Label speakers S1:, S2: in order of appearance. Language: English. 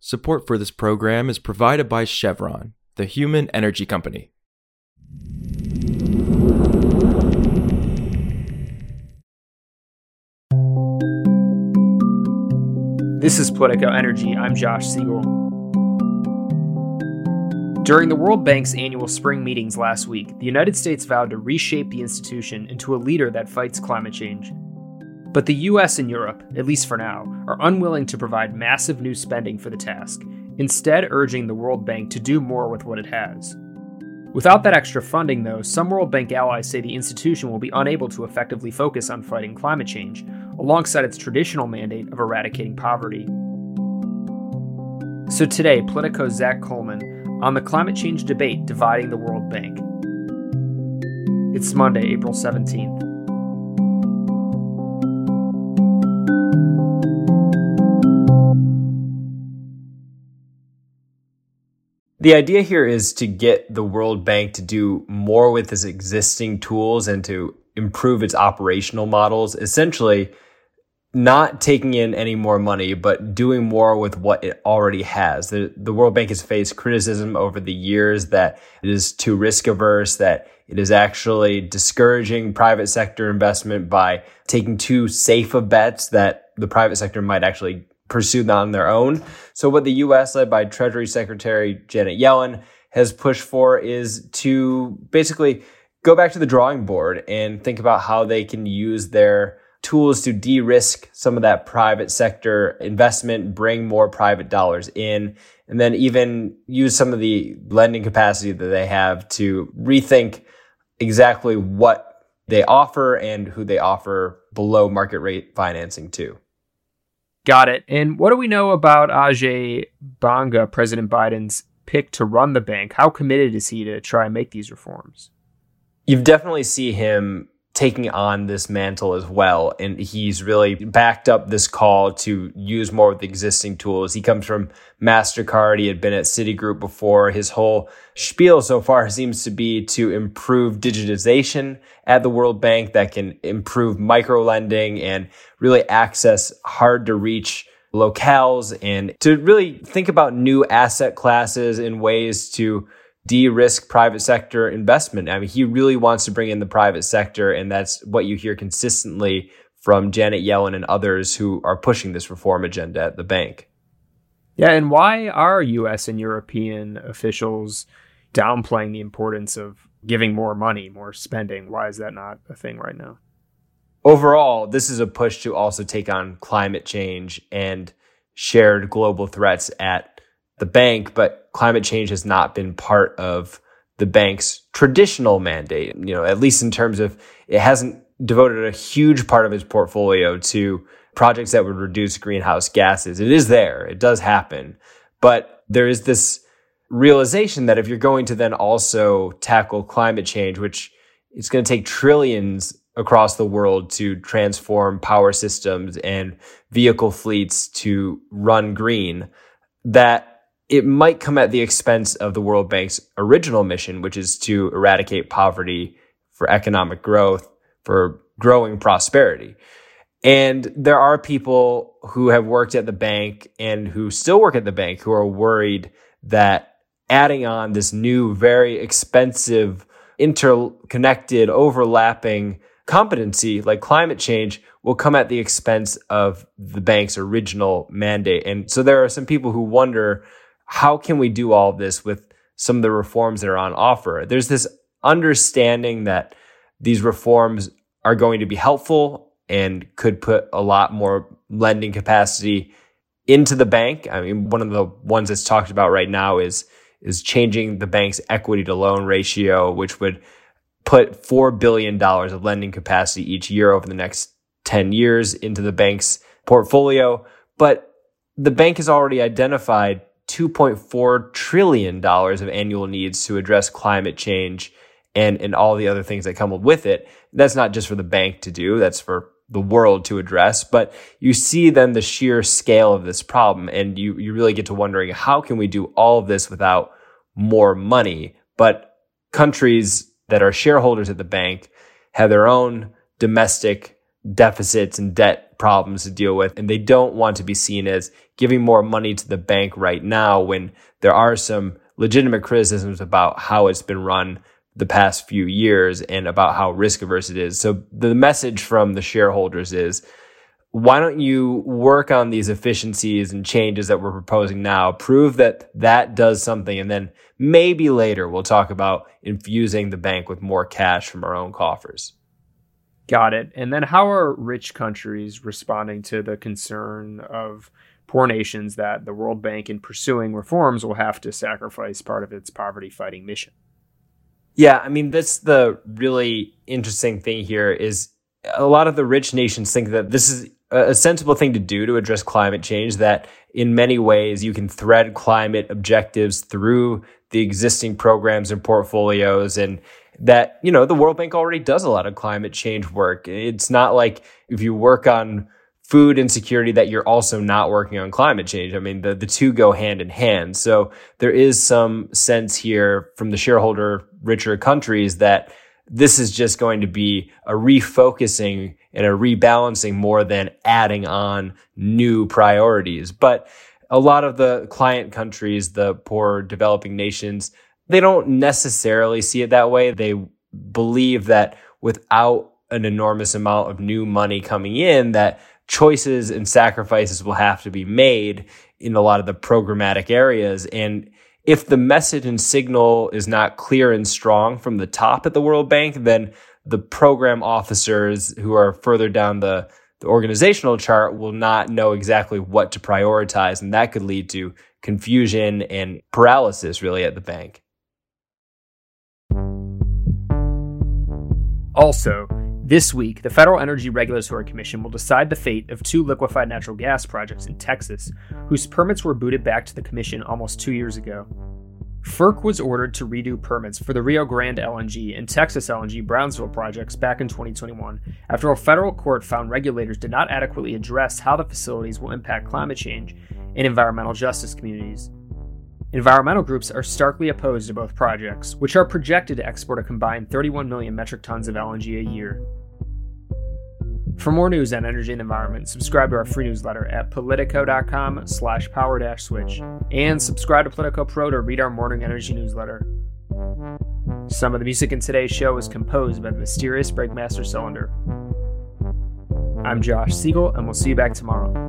S1: Support for this program is provided by Chevron, the human energy company.
S2: This is Politico Energy. I'm Josh Siegel. During the World Bank's annual spring meetings last week, the United States vowed to reshape the institution into a leader that fights climate change. But the US and Europe, at least for now, are unwilling to provide massive new spending for the task, instead, urging the World Bank to do more with what it has. Without that extra funding, though, some World Bank allies say the institution will be unable to effectively focus on fighting climate change, alongside its traditional mandate of eradicating poverty. So today, Politico's Zack Colman on the climate change debate dividing the World Bank. It's Monday, April 17th.
S3: The idea here is to get the World Bank to do more with its existing tools and to improve its operational models. Essentially, not taking in any more money, but doing more with what it already has. The, the World Bank has faced criticism over the years that it is too risk averse, that it is actually discouraging private sector investment by taking too safe of bets that the private sector might actually pursue on their own. So what the U.S. led by Treasury Secretary Janet Yellen has pushed for is to basically go back to the drawing board and think about how they can use their tools to de-risk some of that private sector investment, bring more private dollars in, and then even use some of the lending capacity that they have to rethink exactly what they offer and who they offer below market rate financing to.
S2: Got it. And what do we know about Ajay Banga, President Biden's pick to run the bank? How committed is he to try and make these reforms?
S3: You've definitely see him taking on this mantle as well. And he's really backed up this call to use more of the existing tools. He comes from MasterCard. He had been at Citigroup before. His whole spiel so far seems to be to improve digitization at the World Bank that can improve micro lending and really access hard to reach locales and to really think about new asset classes and ways to de-risk private sector investment. I mean, he really wants to bring in the private sector, and that's what you hear consistently from Janet Yellen and others who are pushing this reform agenda at the bank.
S2: Yeah, and why are US and European officials downplaying the importance of giving more money, more spending? Why is that not a thing right now?
S3: Overall, this is a push to also take on climate change and shared global threats at the bank, but climate change has not been part of the bank's traditional mandate, you know, at least in terms of it hasn't devoted a huge part of its portfolio to projects that would reduce greenhouse gases. It is there. It does happen. But there is this realization that if you're going to then also tackle climate change, which it's going to take trillions across the world to transform power systems and vehicle fleets to run green, that it might come at the expense of the World Bank's original mission, which is to eradicate poverty for economic growth, for growing prosperity. And there are people who have worked at the bank and who still work at the bank who are worried that adding on this new, very expensive, interconnected, overlapping competency like climate change will come at the expense of the bank's original mandate. And so there are some people who wonder how can we do all of this with some of the reforms that are on offer? There's this understanding that these reforms are going to be helpful and could put a lot more lending capacity into the bank. I mean, one of the ones that's talked about right now is is changing the bank's equity to loan ratio, which would put $4 billion of lending capacity each year over the next 10 years into the bank's portfolio. But the bank has already identified $2.4 trillion of annual needs to address climate change and, and all the other things that come with it. That's not just for the bank to do, that's for the world to address. But you see then the sheer scale of this problem, and you, you really get to wondering how can we do all of this without more money? But countries that are shareholders at the bank have their own domestic deficits and debt problems to deal with. And they don't want to be seen as giving more money to the bank right now when there are some legitimate criticisms about how it's been run the past few years and about how risk averse it is. So the message from the shareholders is why don't you work on these efficiencies and changes that we're proposing now? Prove that that does something. And then maybe later we'll talk about infusing the bank with more cash from our own coffers.
S2: Got it. And then how are rich countries responding to the concern of poor nations that the World Bank, in pursuing reforms, will have to sacrifice part of its poverty fighting mission?
S3: Yeah, I mean, that's the really interesting thing here is a lot of the rich nations think that this is a sensible thing to do to address climate change that in many ways you can thread climate objectives through the existing programs and portfolios and that you know the world bank already does a lot of climate change work. It's not like if you work on food insecurity that you're also not working on climate change. I mean the, the two go hand in hand. So there is some sense here from the shareholder richer countries that this is just going to be a refocusing and a rebalancing more than adding on new priorities. But a lot of the client countries, the poor developing nations, they don't necessarily see it that way. They believe that without an enormous amount of new money coming in, that choices and sacrifices will have to be made in a lot of the programmatic areas. And if the message and signal is not clear and strong from the top at the World Bank, then the program officers who are further down the, the organizational chart will not know exactly what to prioritize. And that could lead to confusion and paralysis really at the bank.
S2: Also, this week, the Federal Energy Regulatory Commission will decide the fate of two liquefied natural gas projects in Texas, whose permits were booted back to the Commission almost two years ago. FERC was ordered to redo permits for the Rio Grande LNG and Texas LNG Brownsville projects back in 2021 after a federal court found regulators did not adequately address how the facilities will impact climate change and environmental justice communities. Environmental groups are starkly opposed to both projects, which are projected to export a combined 31 million metric tons of LNG a year. For more news on energy and environment, subscribe to our free newsletter at politico.com slash power switch and subscribe to Politico Pro to read our morning energy newsletter. Some of the music in today's show is composed by the mysterious Breakmaster Cylinder. I'm Josh Siegel, and we'll see you back tomorrow.